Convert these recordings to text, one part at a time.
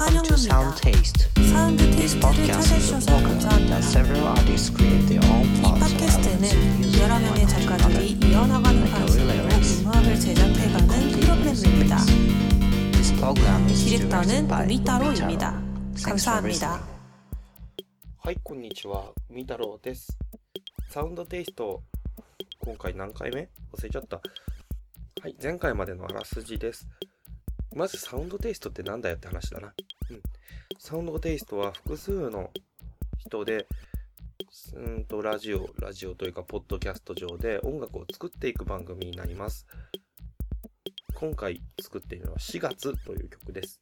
to Sound Taste. サウンドテイ This ストで podcast タ is デ a ショさん podcast 감사합니다 that several artists create their own 이 parts of 팟캐스트는 elements 여러 명의 작가들이 이어나가는 방식으로 음악을 제작해가는 프로그램입니다. This program is directed 디렉터는 by 우미타로입니다. Thanks for 감사합니다. listening. はい、こんにちは。み太郎です。サウンドテイスト、今回何回目忘れちゃった。はい、前回までのあらすじです。 まず、サウンドテイストってなんだよって話だな。うん。サウンドテイストは複数の人で、うんと、ラジオ、ラジオというか、ポッドキャスト上で音楽を作っていく番組になります。今回作っているのは4月という曲です。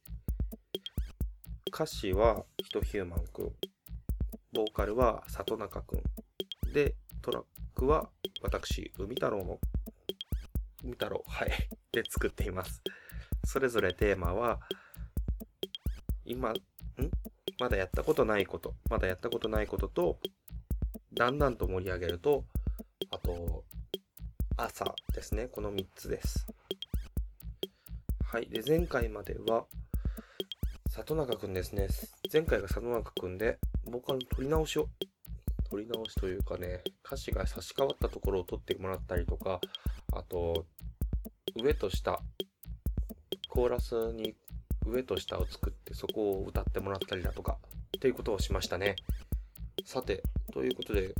歌詞は、ヒトヒューマンくん。ボーカルは里中くん。で、トラックは私、海太郎の、海太郎、はい、で作っています。それぞれテーマは、今、ん？まだやったことないこと、まだやったことないことと、だんだんと盛り上げると、あと、朝ですね。この3つです。はい。で、前回までは、里中くんですね。前回が里中くんで、ボーカルの取り直しを、取り直しというかね、歌詞が差し替わったところを取ってもらったりとか、あと、上と下、コーラスに上と下を作ってそこを歌ってもらったりだとか、っていうことをしましたね。さて、ということで、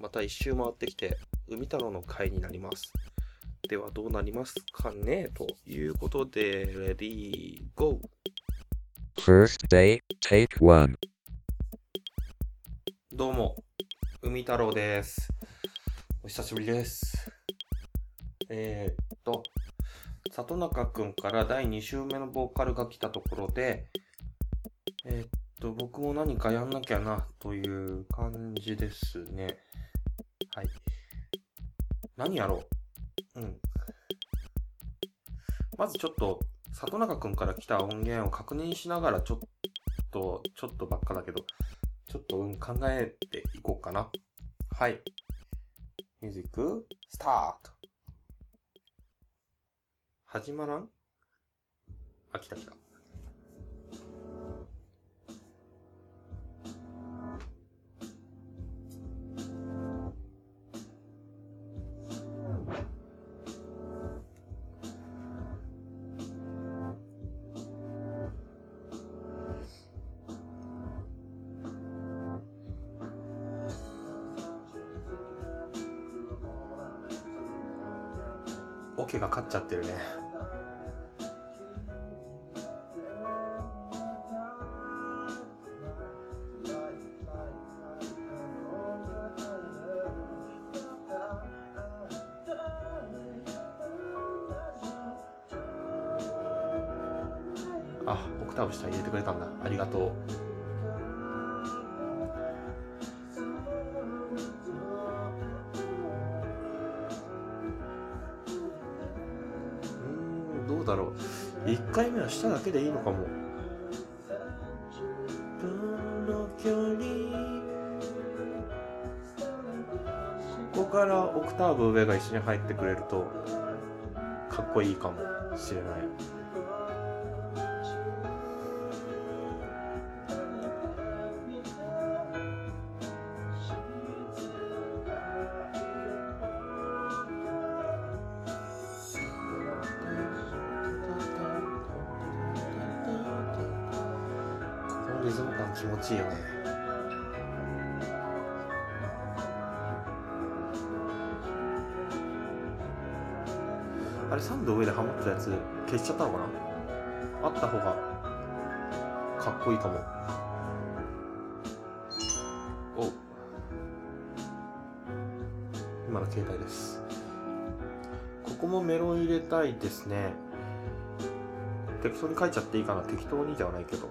また一周回ってきて、海太郎の回になります。ではどうなりますかねということで、レディー、ゴー First day, take one. どうも、海太郎です。お久しぶりです。えー、っと、里中くんから第2週目のボーカルが来たところで、えー、っと、僕も何かやんなきゃなという感じですね。はい。何やろう？うん。まずちょっと、里中くんから来た音源を確認しながら、ちょっと、ちょっとばっかだけど、ちょっと、うん、考えていこうかな。はい。ミュージック、スタート始まらん？あ、来た来た。オケが勝っちゃってるね。しただけでいいのかも。どの距離ここからオクターブ上が一緒に入ってくれるとかっこいいかもしれない。リズム感気持ちいいよね。あれ、3度上でハマったやつ消しちゃったのかな？あった方がかっこいいかも。お今の携帯です。ここもメロン入れたいですね。適当に書いちゃっていいかな適当にではないけど。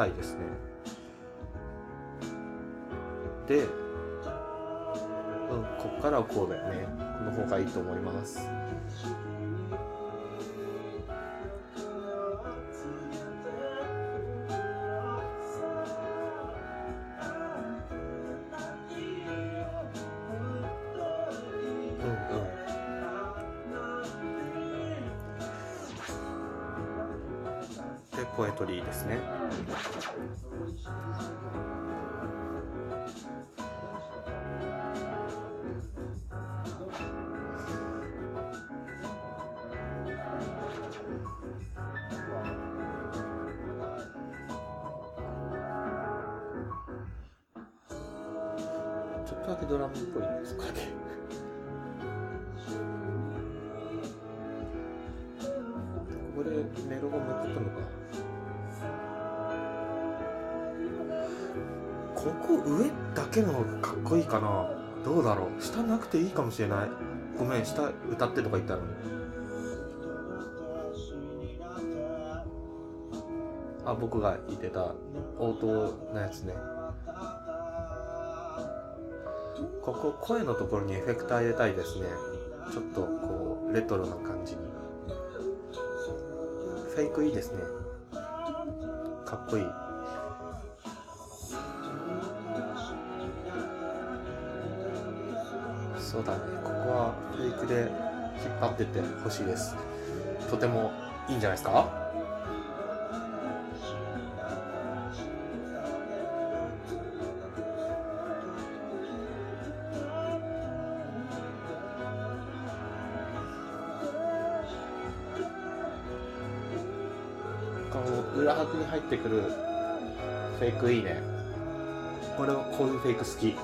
たいですね。で、うん、こっからはこうだよね。この方がいいと思います。ちょっとだけドラムっぽいんですかね。ここでメロが持ってたのか。ここ上だけの方がかっこいいかなどうだろう下なくていいかもしれない。ごめん、下歌ってとか言ったのに。あ、僕が言ってた応答のやつね。ここ声のところにエフェクター入れたいですね。ちょっとこうレトロな感じに。フェイクいいですね。かっこいい。そうだね。ここはフェイクで引っ張ってってほしいです。とてもいいんじゃないですか？ってくるフェイクいいね。俺はこういうフェイク好き。こ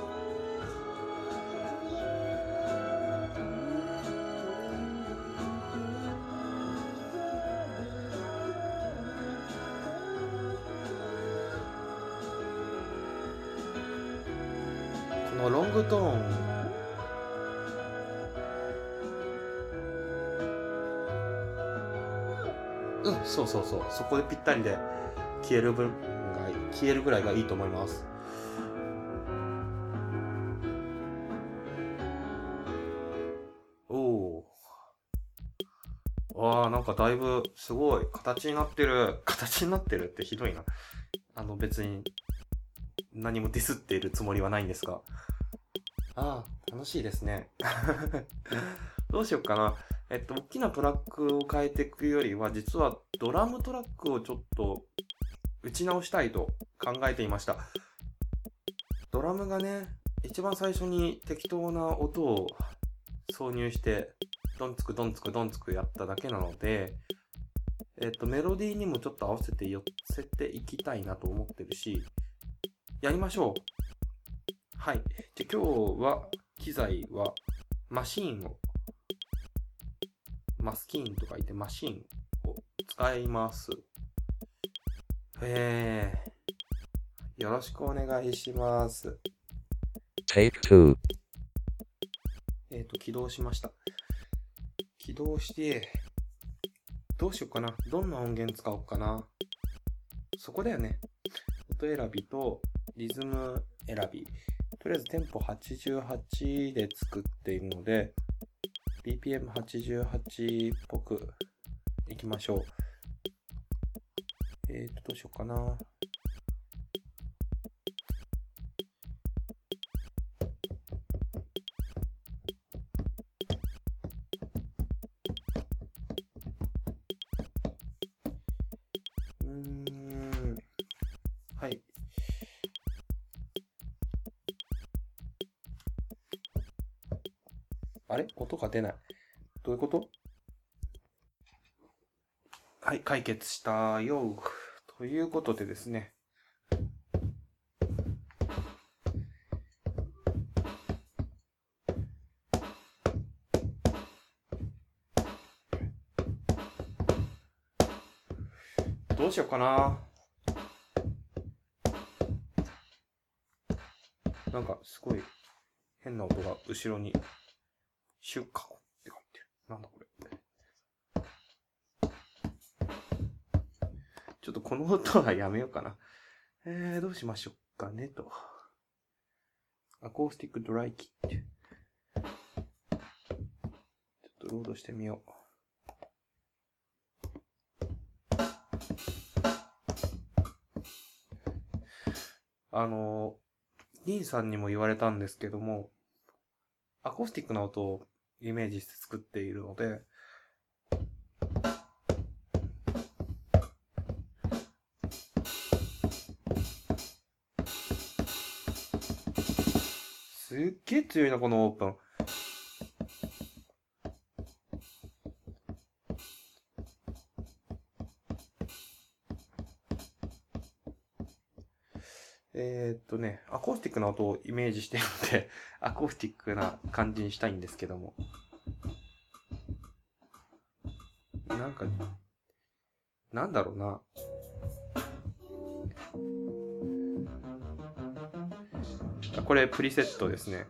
のロングトーン。うん、そうそうそう。そこでぴったりで。消える分が消えるぐらいがいいと思います。おお。わあ、なんかだいぶすごい形になってる。形になってるってひどいな。あの別に何もディスっているつもりはないんですが。ああ、楽しいですね。どうしようかな。えっと、大きなトラックを変えていくよりは、実はドラムトラックをちょっと打ち直したいと考えていました。ドラムがね、一番最初に適当な音を挿入して、ドンツクドンツクドンツクやっただけなので、えっと、メロディーにもちょっと合わせて寄せていきたいなと思ってるし、やりましょう。はい。じゃ、今日は、機材は、マシーンをマスキーンと書いてマシーンを使います。えー、よろしくお願いします。Take 2. えっ、と、起動しました。起動して、どうしようかな。どんな音源使おうかな。そこだよね。音選びとリズム選び。とりあえずテンポ88で作っているので、BPM88 っぽくいきましょう。うしようかな。はい。あれ？音が出ない。どういうこと？はい、解決したよ。ということでですね。どうしようかな。なんかすごい変な音が後ろにシュッカコって書いてる。なんだこれ。ちょっとこの音はやめようかな。えー、どうしましょうかねと。アコースティックドライキット。ちょっとロードしてみよう。あの、リンさんにも言われたんですけども、アコースティックな音をイメージして作っているので、げえ強いな、このオープン。えーっとね、アコースティックな音をイメージしてるので、アコースティックな感じにしたいんですけども。なんか、なんだろうな。これプリセットですね。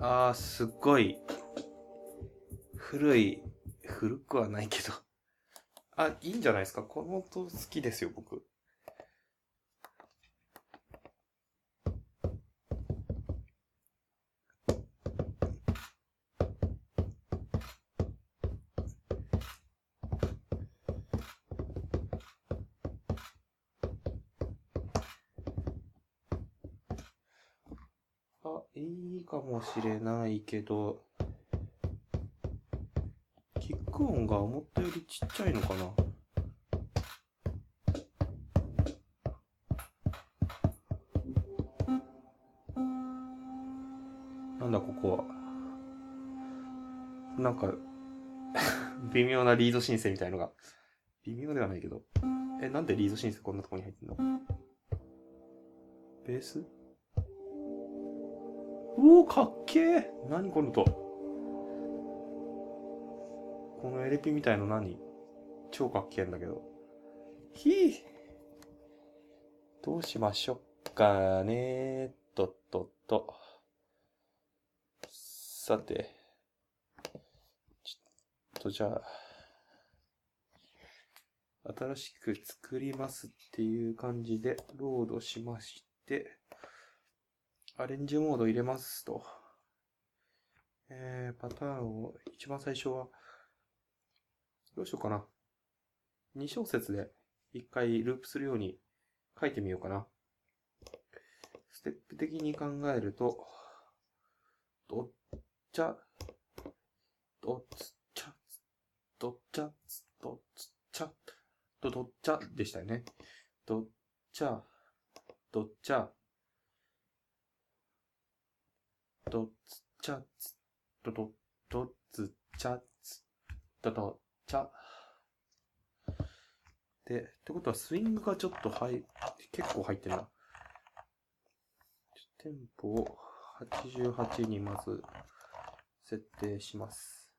ああ、すっごい、古い、古くはないけど。あ、いいんじゃないですか？この音好きですよ、僕。あ、いいかもしれないけど、キック音が思ったよりちっちゃいのかな？なんだここは。なんか、微妙なリード申請みたいのが。微妙ではないけど。え、なんでリード申請こんなとこに入ってんの？ベース？おお、かっけえ何この音？このエレピみたいの何？超かっけえんだけど。ひぃどうしましょっかねとっとっと。さて。ちょっとじゃあ。新しく作りますっていう感じでロードしまして。アレンジモード入れますと。えー、パターンを一番最初は、どうしようかな。2小節で一回ループするように書いてみようかな。ステップ的に考えると、どっちゃ、どっちゃ、どっちゃ、どっちゃ、どどっちゃでしたよね。どっちゃ、どっちゃ、どっちゃつ、どど、どっつちゃつ、どどっちゃ。で、ってことはスイングがちょっと入、結構入ってるな。テンポを88にまず設定します。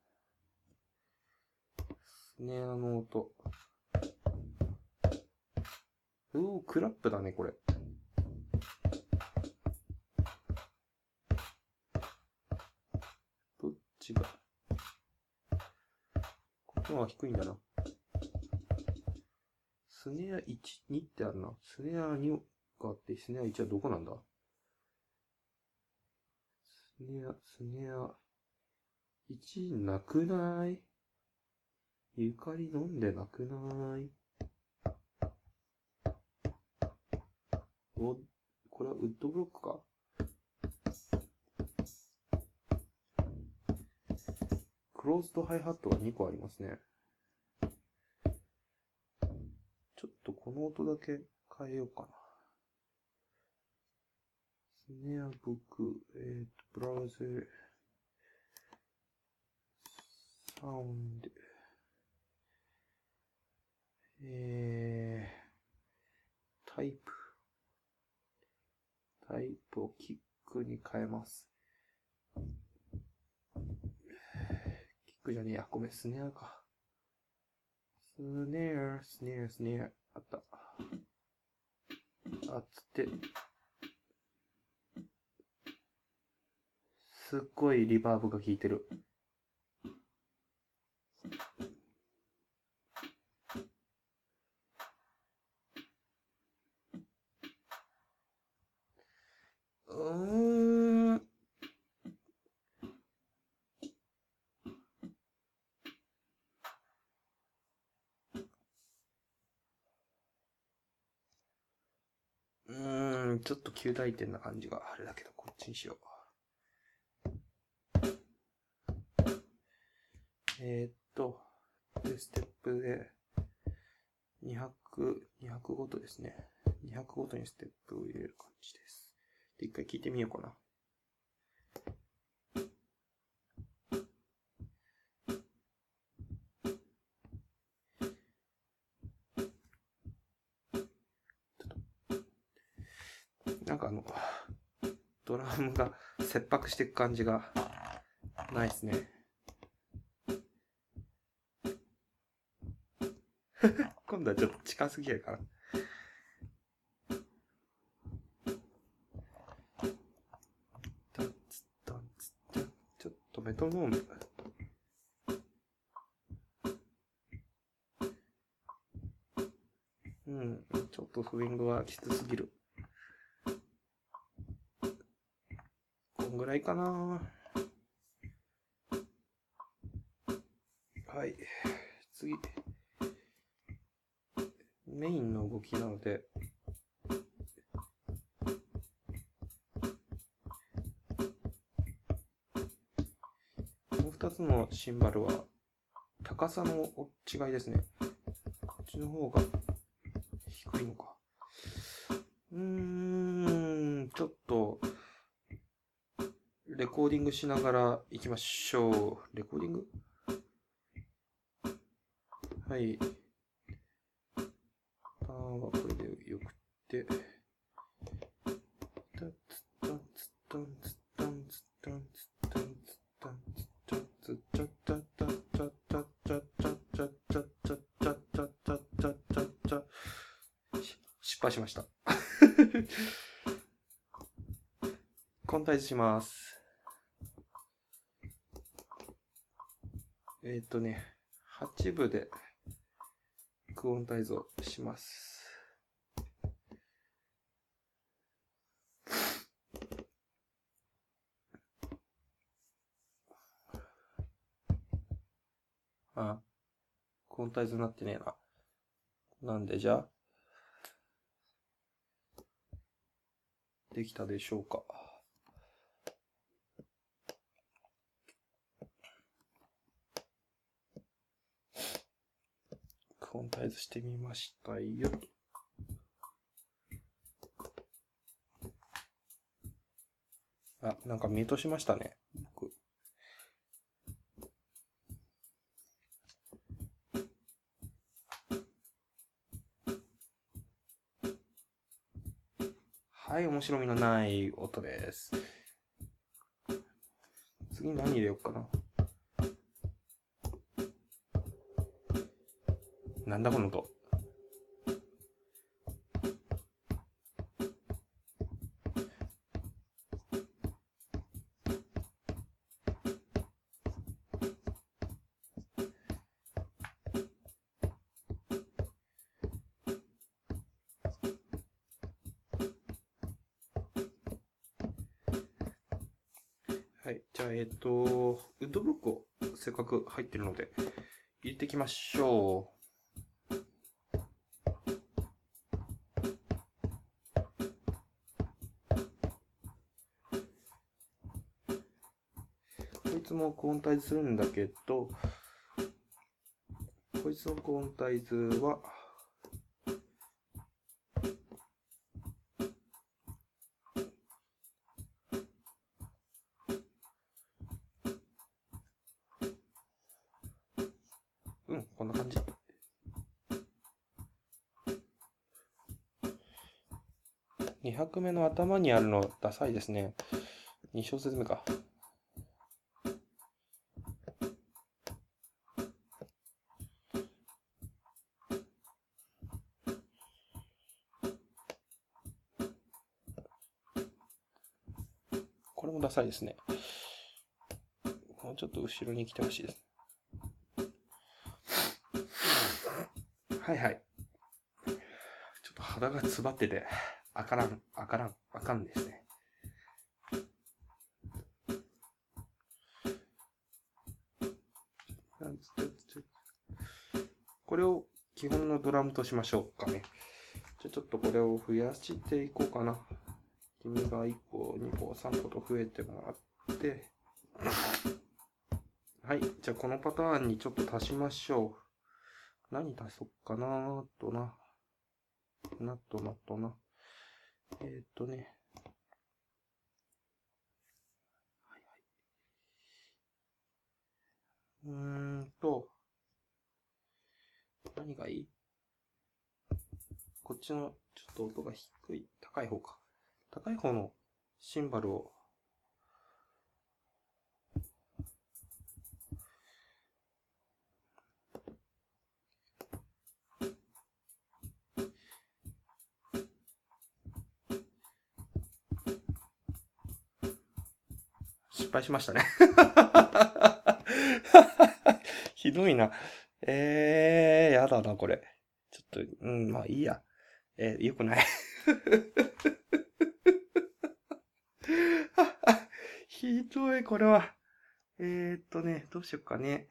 スネアの音。うお、クラップだね、これ。こっちの方が低いんだな。スネア1、2ってあるな。スネア2があって、スネア1はどこなんだ？スネア、スネア、1なくない？ゆかり飲んでなくない？お、これはウッドブロックかクローズドハイハットが2個ありますね。ちょっとこの音だけ変えようかな。スネアブック、えっ、と、ブラウザサウンド、えー、タイプ。タイプをキックに変えます。ックじゃねえや。ごめん、スネアか。スネア、スネア、スネア。あった。あっつって。すっごいリバーブが効いてる。うん。ちょっと旧大点な感じがあれだけど、こっちにしよう。えー、っと、で、ステップで、200、200ごとですね。200ごとにステップを入れる感じです。で、一回聞いてみようかな。切迫していく感じがないですね。今度はちょっと近すぎるかな。タンツタンツタンちょっとメトロノーム。うん、ちょっとスイングはきつすぎる。こんぐらいかなはい。次。メインの動きなので、この2つのシンバルは高さの違いですね。こっちの方が低いのか。うーん、ちょっと、コーディングしながら行きましょう。レコーディング？はい。ターンはこれでよくって。タツタツタンツタンツタンツタンツタンツタンツチャチャチャチャチャチャチャチャチャチャチャチャチャチャチャチャチャし失敗しました。コンタイズします。えっ、とね、8部でクオンタイズをします。あ、クオンタイズになってねえな。なんでじゃあ、できたでしょうか。クオンタイズしてみましたよ。あ、なんかミュートしましたね。僕はい、面白みのない音です。次何入れようかな。なんだこの音。はい。じゃあ、えっ、と、ウッドブロックをせっかく入ってるので、入れていきましょう。つもクオンタイズするんだけど、こいつのクオンタイズは、うん、こんな感じ。2拍目の頭にあるのダサいですね。2小節目か。これもダサいですね。もうちょっと後ろに来てほしいです。はいはい。ちょっと肌がつばってて、あからん、あからん、あかんですね。これを基本のドラムとしましょうかね。じゃあちょっとこれを増やしていこうかな。君が1個、2個、3個と増えてもらって。はい。じゃあこのパターンにちょっと足しましょう。何足そうかなとな。なっとなっとな。えー、っとね。はいはい。うーんと、何がいい？こっちのちょっと音が低い、高い方か。高い方のシンバルを失敗しましたね。ひどいな。えー、やだな、これ。ちょっと、うん、まあいいや。えー、よくない。ひどい、これは。えー、っとね、どうしよっかね。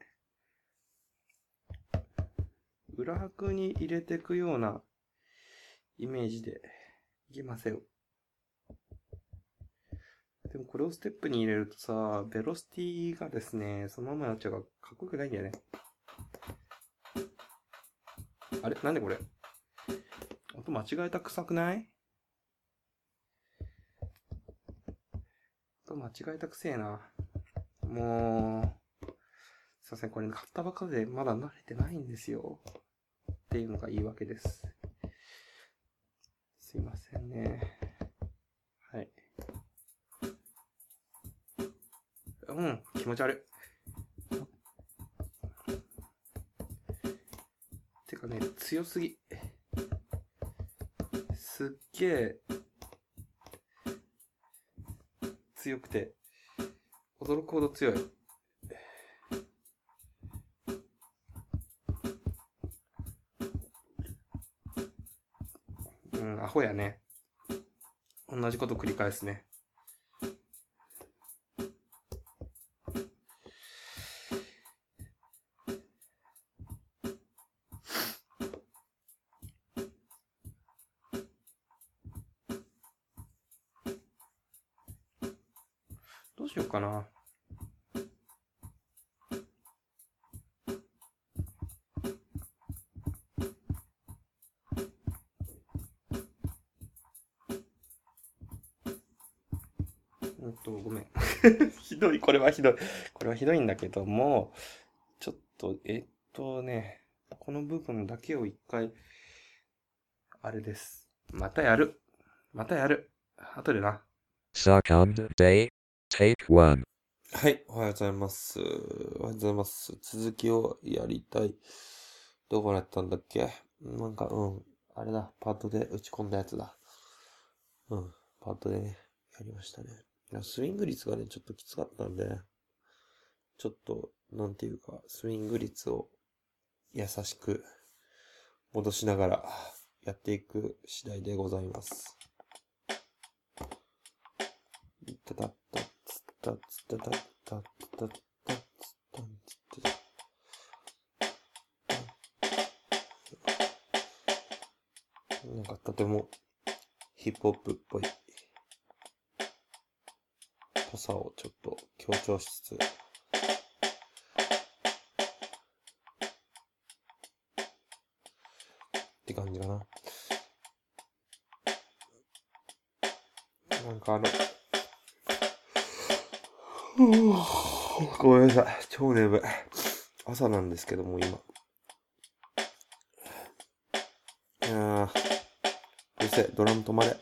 裏拍に入れていくようなイメージでいきますよ。でもこれをステップに入れるとさ、ベロシティがですね、そのままになっちゃうからかっこよくないんだよね。あれ？なんでこれ？音間違えた臭くない？音間違えたくせえな。もう、すいません、これ買ったばっかでまだ慣れてないんですよ。っていうのが言い訳です。すいませんね。はい。うん、気持ち悪い。てかね、強すぎ。すっげえ、強くて、驚くほど強い。うん、アホやね。同じこと繰り返すね。ひどい。これはひどいんだけども、ちょっと、えっとね、この部分だけを一回、あれです。またやる。またやる。後でな。Second day, take one. はい、おはようございます。おはようございます。続きをやりたい。どこだったんだっけ？なんか、うん。あれだ、パッドで打ち込んだやつだ。うん、パッドでね、やりましたね。スイング率がね、ちょっときつかったんで、ちょっと、なんていうか、スイング率を優しく戻しながらやっていく次第でございます。たたたつたつたたたたたつたんなんかとてもヒップホップっぽいぽさをちょっと強調しつつって感じかな。なんかあの、ごめんなさい。超眠い。朝なんですけども、今。いやー、うるせえ、ドラム止まれ。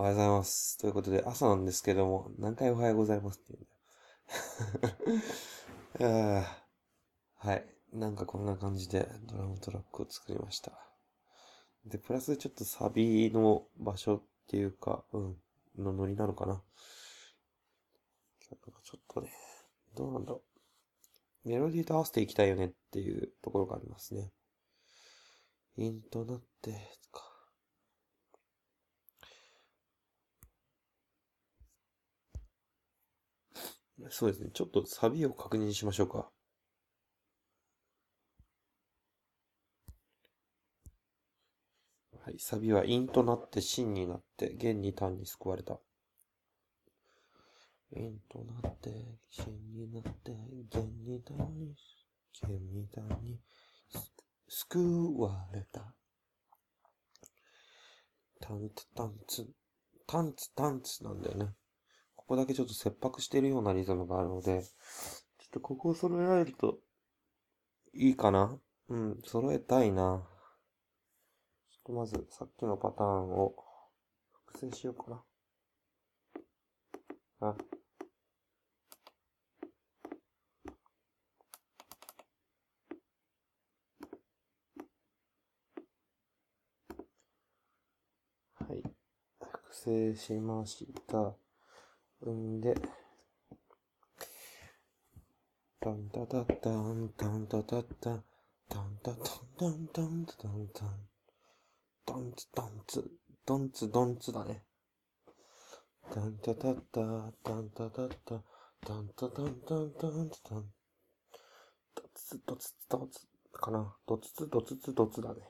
おはようございます。ということで、朝なんですけども、何回おはようございますって言うんだよ。はい。なんかこんな感じでドラムトラックを作りました。で、プラスちょっとサビの場所っていうか、うん、のノリなのかな。ちょっとね、どうなんだろう。メロディーと合わせていきたいよねっていうところがありますね。インとなって、か。そうですね。ちょっとサビを確認しましょうか。はい。サビは陰となって真になって、弦に単に救われた。陰となって、真になって、弦に単に、弦に単に、救われた。タンツタンツ、タンツタンツなんだよね。ここだけちょっと切迫しているようなリズムがあるので、ちょっとここを揃えられるといいかなうん、揃えたいな。ちょっとまずさっきのパターンを複製しようかな。あ。はい。複製しました。んで、タンタタタン、タンタタタン、タンタタンタンタンタンタン、ドンツドンツ、ドンツドンツだね。タンタタタ、タンタタタ、タンタタンタンタンタン、ドツドツドツかな。ドツツドツツドツだね。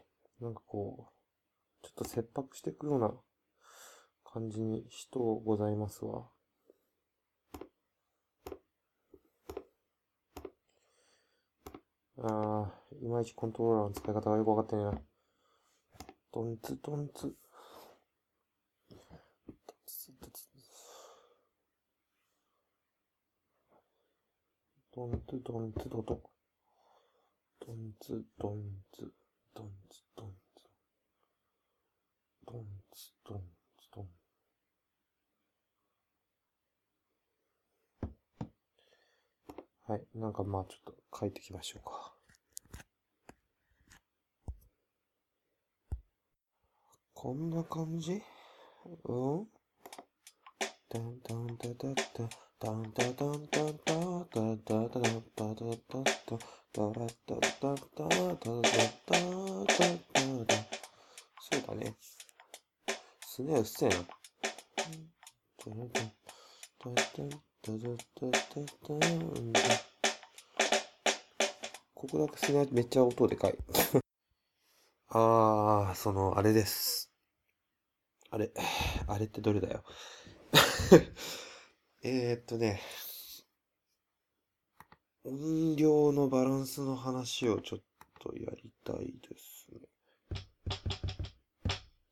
なんかこう、ちょっと切迫していくような感じにしとうございますわ。あー、いまいちコントローラーの使い方がよくわかってないな。ドンツドンツ。ドツドツドンツドンツドド。ドンツドンツ、ドンツドンツ。ドンツドンツドン。はい。なんかまあちょっと書いていきましょうか。こんな感じ？うん？タンタンタタタタンタタンタタタタタタタタタタタラタタタタタタタタそうだね。すねうっせえな。タタタタタタタタタここだけすねめっちゃ音でかい。あー、その、あれです。あれ、あれってどれだよ？えっとね、音量のバランスの話をちょっとやりたいですね。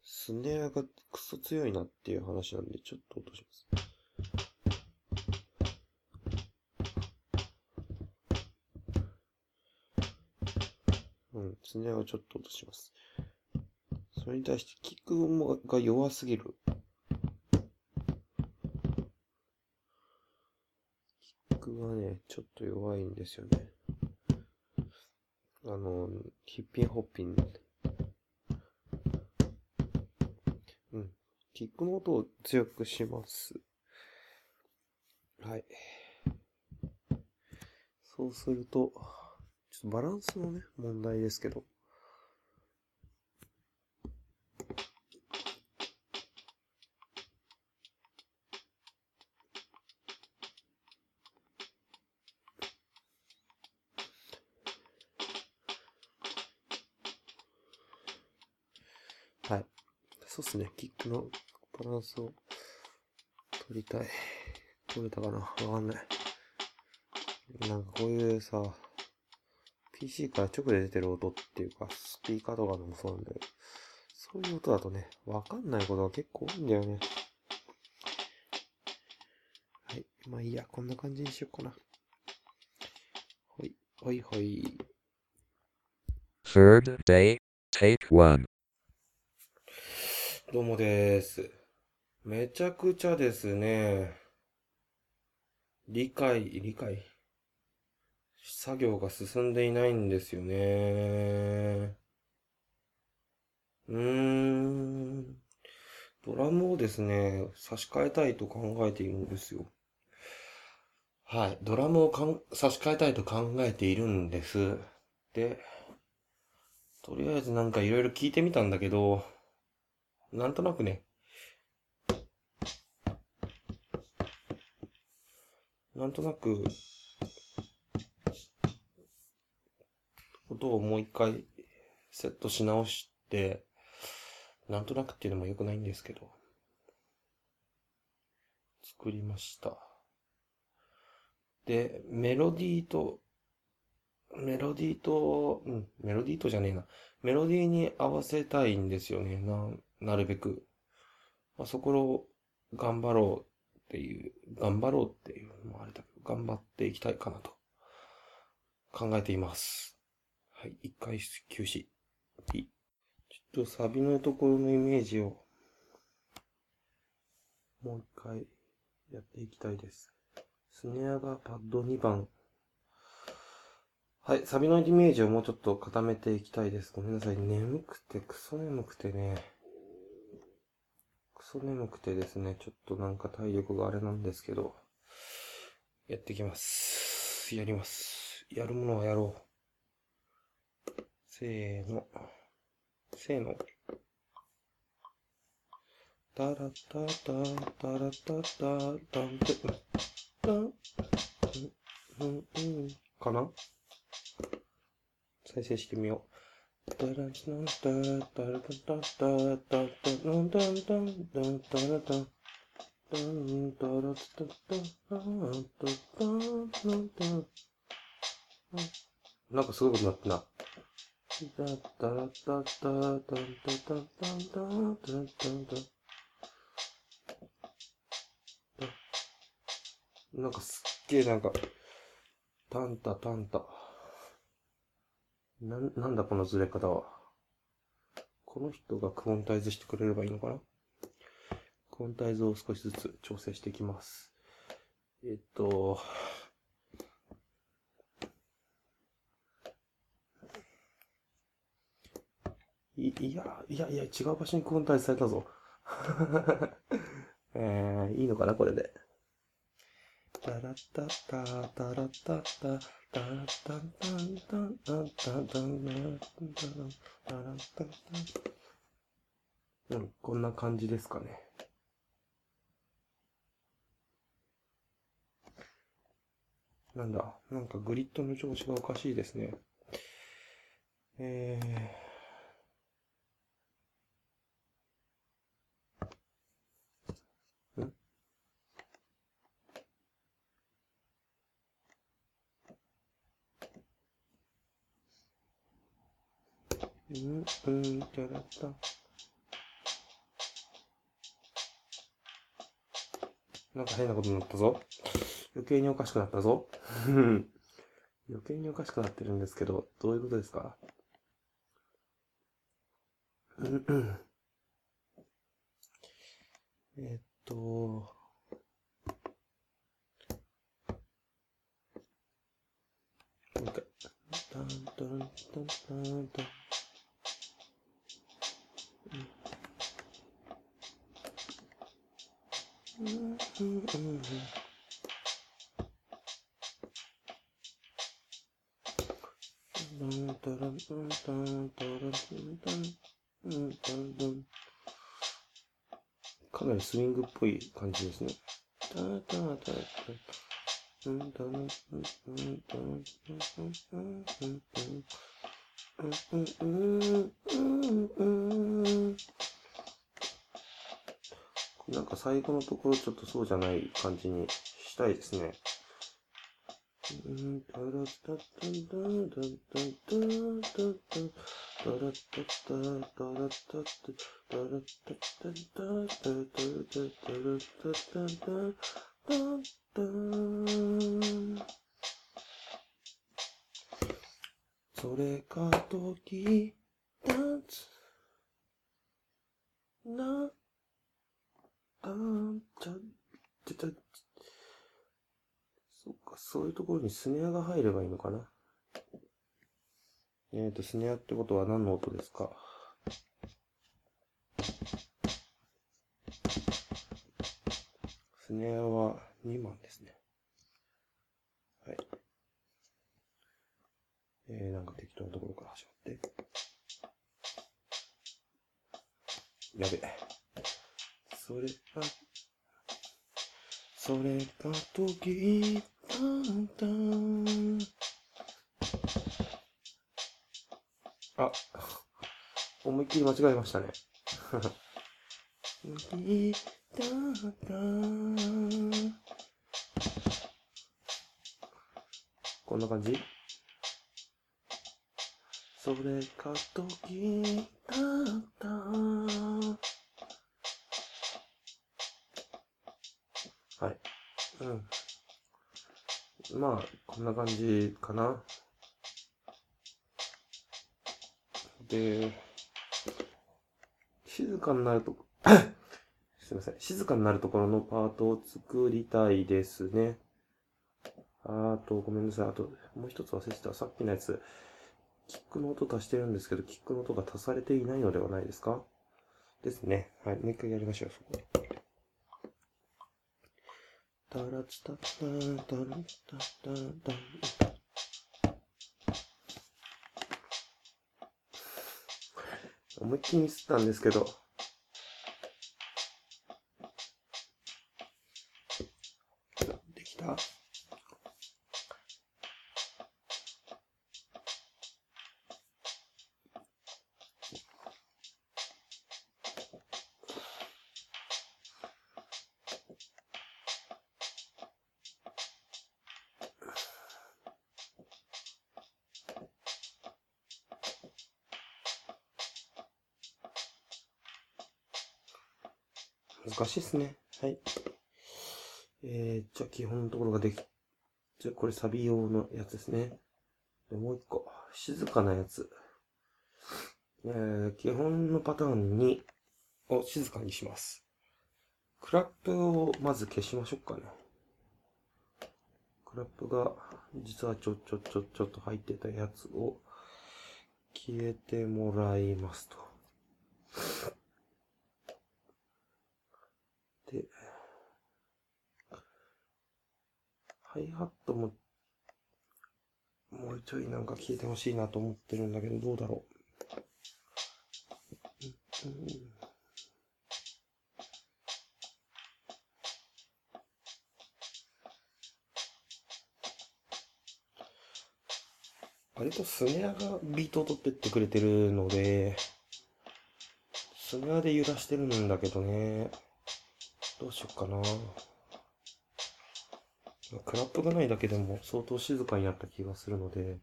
スネアがクソ強いなっていう話なんで、ちょっと落とします。うん、スネアをちょっと落とします。それに対して、キックが弱すぎる。キックがね、ちょっと弱いんですよね。あの、ヒッピンホッピン。うん。キックの音を強くします。はい。そうすると、ちょっとバランスのね、問題ですけど。はい。そうっすね。キックのバランスを取りたい。取れたかな？わかんない。なんかこういうさ、PC から直で出てる音っていうか、スピーカーとかでもそうなんだけど、そういう音だとね、わかんないことが結構多いんだよね。はい。まあいいや、こんな感じにしようかな。ほい、ほいほい。Third day, take one. どうもです。めちゃくちゃですね。理解、理解。作業が進んでいないんですよね。うーん。ドラムをですね、差し替えたいと考えているんですよ。はい。ドラムをかん差し替えたいと考えているんです。で、とりあえずなんかいろいろ聞いてみたんだけど、なんとなくね、なんとなく、音をもう一回セットし直して、なんとなくっていうのも良くないんですけど、作りました。で、メロディーと、メロディーと、うん、メロディーとじゃねえな。メロディーに合わせたいんですよね。な、なるべく。まあ、そこを頑張ろうっていう、頑張ろうっていうのもあれだけど、頑張っていきたいかなと考えています。はい、一回休止。ちょっとサビのところのイメージをもう一回やっていきたいです。スネアがパッド2番。はい、サビのイメージをもうちょっと固めていきたいです。ごめんなさい。眠くて、クソ眠くてね。ソ眠くてですね、ちょっとなんか体力があれなんですけど、やってきます。やります。やるものはやろう。せーの。せーの。タラタタタラタタタンテタンうんうんかな？再生してみよう。なんかすごいことなってな。なんかすっげえなんか、タンタタンタ。な、なんだこのずれ方は。この人がクオンタイズしてくれればいいのかな？クオンタイズを少しずつ調整していきます。えっと、い、いや、いやいや、違う場所にクオンタイズされたぞ。えー、いいのかな？これで。タラッタタタラッタタタラッタタンタンタンタンタンタンタラッタタうん、こんな感じですかね。なんだ、なんかグリッドの調子がおかしいですね。えー。うん、うん、たらた。なんか変なことになったぞ。余計におかしくなったぞ。余計におかしくなってるんですけど、どういうことですかえっと、もう一回。タンタンタンタンタン。うんうんうんうんうんタランタンタンタランタンタンうんタンタンかなりスイングっぽい感じですね。なんか最後のところちょっとそうじゃない感じにしたいですね。それか時立つなあーちゃんちゃちゃそっか、そういうところにスネアが入ればいいのかな？えーと、スネアってことは何の音ですか？スネアは2番ですね。はい。えー、なんか適当なところから始まって。やべえ。それが、それが時だった。あ、思いっきり間違えましたね。時だった。こんな感じ？それが時だった。はい。うん。まあ、こんな感じかな。で、静かになると、すいません。静かになるところのパートを作りたいですね。あと、ごめんなさい。あと、もう一つ忘れてた。さっきのやつ、キックの音足してるんですけど、キックの音が足されていないのではないですか？ですね。はい。もう一回やりましょう、そこ。タラチタタタラタタタ思いっきりミスったんですけど。難しいですね。はい。えー、じゃあ基本のところができ、じゃあこれサビ用のやつですね。で、もう一個。静かなやつ。えー、基本のパターンに、を静かにします。クラップをまず消しましょうかね。クラップが、実はちょ、ちょ、ちょ、ちょっと入ってたやつを消えてもらいますと。で、ハイハットも、もうちょいなんか消えてほしいなと思ってるんだけど、どうだろう。うん割とスネアがビートを取ってってくれてるので、スネアで揺らしてるんだけどね。どうしよっかな。クラップがないだけでも相当静かになった気がするので、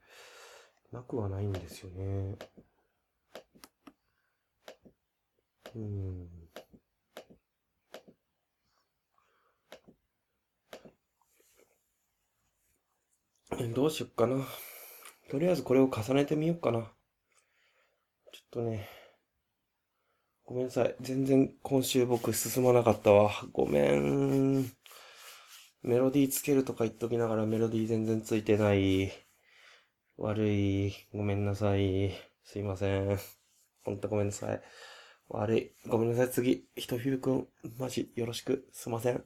なくはないんですよね。うん。どうしよっかな。とりあえずこれを重ねてみようかな。ちょっとね。ごめんなさい。全然今週僕進まなかったわ。ごめん。メロディーつけるとか言っときながらメロディー全然ついてない。悪い。ごめんなさい。すいません。ほんとごめんなさい。悪い。ごめんなさい。次。ひとひるくん、マジよろしく。すいません。